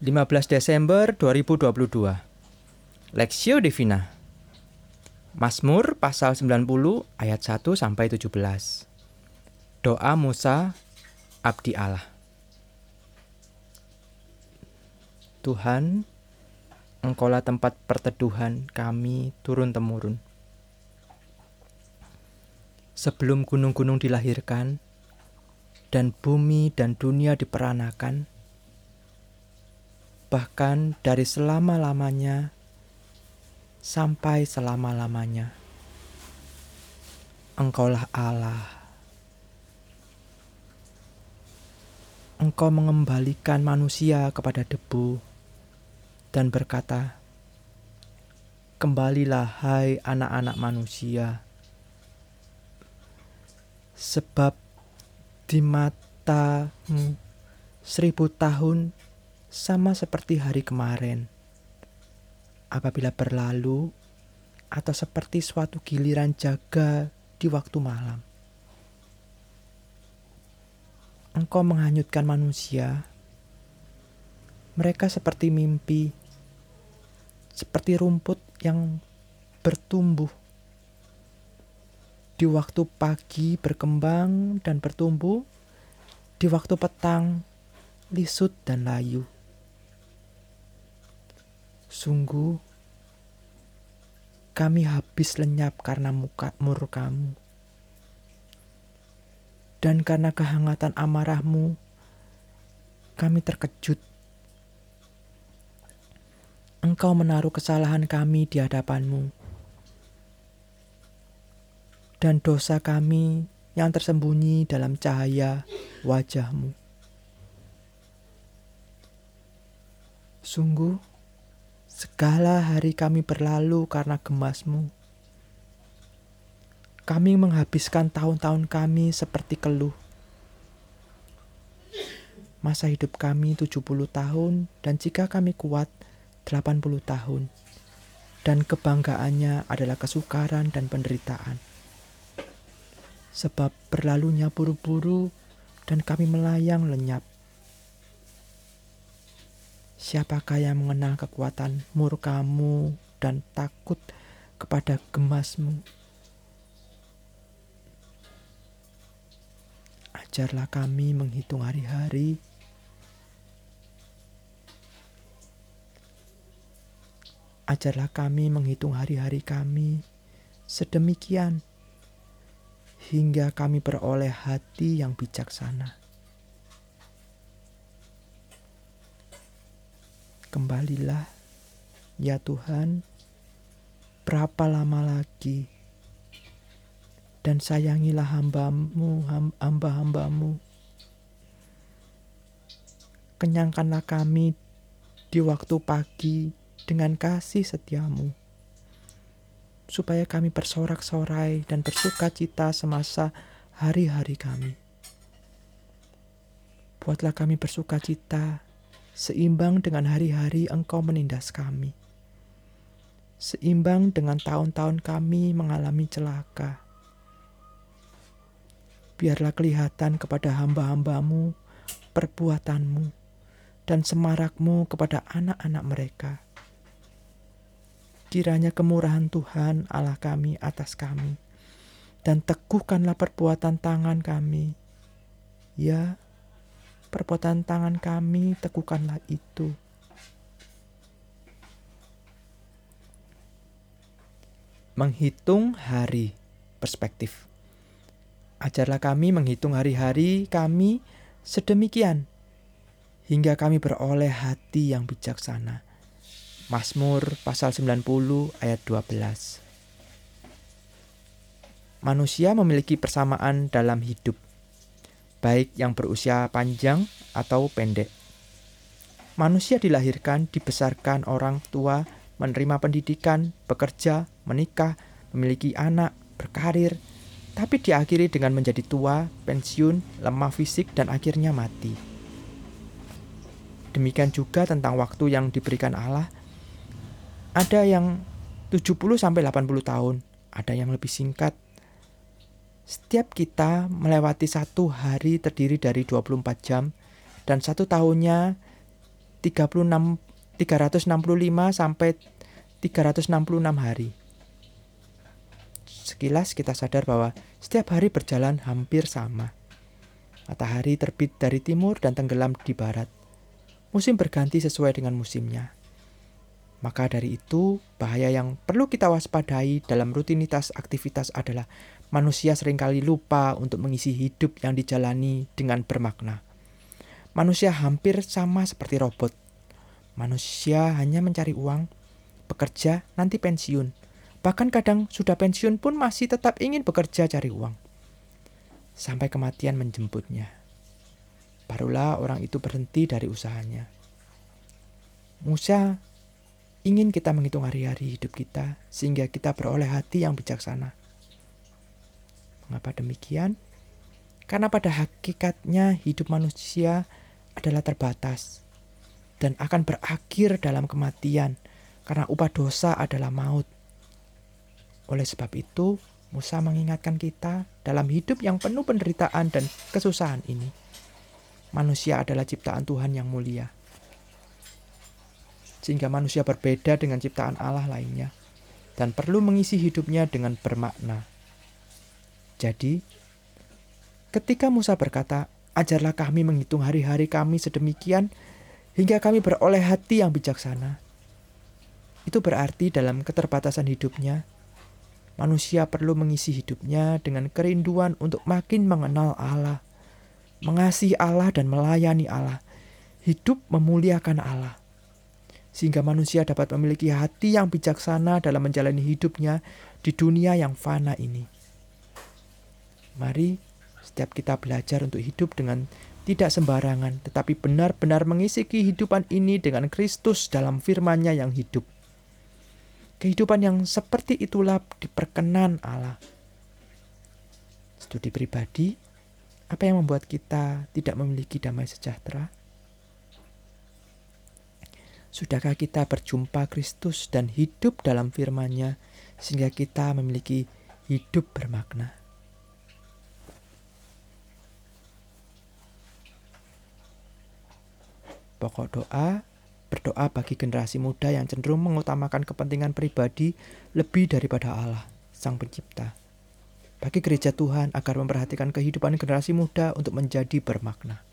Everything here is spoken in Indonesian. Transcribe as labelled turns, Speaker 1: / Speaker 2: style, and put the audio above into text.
Speaker 1: 15 Desember 2022 Lexio Divina. Mazmur pasal 90 ayat 1 sampai 17 Doa Musa Abdi Allah. Tuhan Engkaulah tempat perteduhan kami turun-temurun. Sebelum gunung-gunung dilahirkan dan bumi dan dunia diperanakan, bahkan dari selama-lamanya sampai selama-lamanya. Engkaulah Allah. Engkau mengembalikan manusia kepada debu dan berkata, Kembalilah hai anak-anak manusia, sebab di matamu seribu tahun sama seperti hari kemarin. Apabila berlalu, atau seperti suatu giliran jaga di waktu malam. Engkau menghanyutkan manusia, mereka seperti mimpi, seperti rumput yang bertumbuh. Di waktu pagi berkembang dan bertumbuh, di waktu petang lisut dan layu. Sungguh, kami habis lenyap karena muka murkamu. Dan karena kehangatan amarahmu, kami terkejut. Engkau menaruh kesalahan kami di hadapanmu. Dan dosa kami yang tersembunyi dalam cahaya wajahmu. Sungguh, Segala hari kami berlalu karena gemasmu. Kami menghabiskan tahun-tahun kami seperti keluh. Masa hidup kami 70 tahun dan jika kami kuat 80 tahun. Dan kebanggaannya adalah kesukaran dan penderitaan. Sebab berlalunya buru-buru dan kami melayang lenyap. Siapakah yang mengenal kekuatan murkamu dan takut kepada gemasmu? Ajarlah kami menghitung hari-hari. Ajarlah kami menghitung hari-hari kami sedemikian hingga kami beroleh hati yang bijaksana. Kembalilah, ya Tuhan, berapa lama lagi? Dan sayangilah hambamu, hamba-hambamu. Kenyangkanlah kami di waktu pagi dengan kasih setiamu. Supaya kami bersorak-sorai dan bersuka cita semasa hari-hari kami. Buatlah kami bersuka cita seimbang dengan hari-hari Engkau menindas kami, seimbang dengan tahun-tahun kami mengalami celaka. Biarlah kelihatan kepada hamba-hambamu perbuatanmu dan semarakmu kepada anak-anak mereka. Kiranya kemurahan Tuhan Allah kami atas kami, dan teguhkanlah perbuatan tangan kami. Ya, perbuatan tangan kami, teguhkanlah itu. Menghitung hari perspektif. Ajarlah kami menghitung hari-hari kami sedemikian hingga kami beroleh hati yang bijaksana. Mazmur pasal 90 ayat 12. Manusia memiliki persamaan dalam hidup baik yang berusia panjang atau pendek. Manusia dilahirkan, dibesarkan orang tua, menerima pendidikan, bekerja, menikah, memiliki anak, berkarir, tapi diakhiri dengan menjadi tua, pensiun, lemah fisik, dan akhirnya mati. Demikian juga tentang waktu yang diberikan Allah. Ada yang 70 sampai 80 tahun, ada yang lebih singkat, setiap kita melewati satu hari terdiri dari 24 jam dan satu tahunnya 36 365 sampai 366 hari. Sekilas kita sadar bahwa setiap hari berjalan hampir sama. Matahari terbit dari timur dan tenggelam di barat. Musim berganti sesuai dengan musimnya. Maka dari itu, bahaya yang perlu kita waspadai dalam rutinitas aktivitas adalah manusia sering kali lupa untuk mengisi hidup yang dijalani dengan bermakna. Manusia hampir sama seperti robot. Manusia hanya mencari uang, bekerja, nanti pensiun. Bahkan kadang sudah pensiun pun masih tetap ingin bekerja cari uang sampai kematian menjemputnya. Barulah orang itu berhenti dari usahanya. Musa ingin kita menghitung hari-hari hidup kita sehingga kita beroleh hati yang bijaksana. Mengapa demikian? Karena pada hakikatnya hidup manusia adalah terbatas dan akan berakhir dalam kematian karena upah dosa adalah maut. Oleh sebab itu, Musa mengingatkan kita dalam hidup yang penuh penderitaan dan kesusahan ini. Manusia adalah ciptaan Tuhan yang mulia. Sehingga manusia berbeda dengan ciptaan Allah lainnya dan perlu mengisi hidupnya dengan bermakna. Jadi, ketika Musa berkata, "Ajarlah kami menghitung hari-hari kami sedemikian hingga kami beroleh hati yang bijaksana." Itu berarti dalam keterbatasan hidupnya, manusia perlu mengisi hidupnya dengan kerinduan untuk makin mengenal Allah, mengasihi Allah dan melayani Allah, hidup memuliakan Allah. Sehingga manusia dapat memiliki hati yang bijaksana dalam menjalani hidupnya di dunia yang fana ini. Mari setiap kita belajar untuk hidup dengan tidak sembarangan, tetapi benar-benar mengisi kehidupan ini dengan Kristus dalam firman-Nya yang hidup. Kehidupan yang seperti itulah diperkenan Allah. Studi pribadi, apa yang membuat kita tidak memiliki damai sejahtera? Sudahkah kita berjumpa Kristus dan hidup dalam firman-Nya sehingga kita memiliki hidup bermakna? Pokok doa berdoa bagi generasi muda yang cenderung mengutamakan kepentingan pribadi lebih daripada Allah, Sang Pencipta. Bagi gereja Tuhan agar memperhatikan kehidupan generasi muda untuk menjadi bermakna.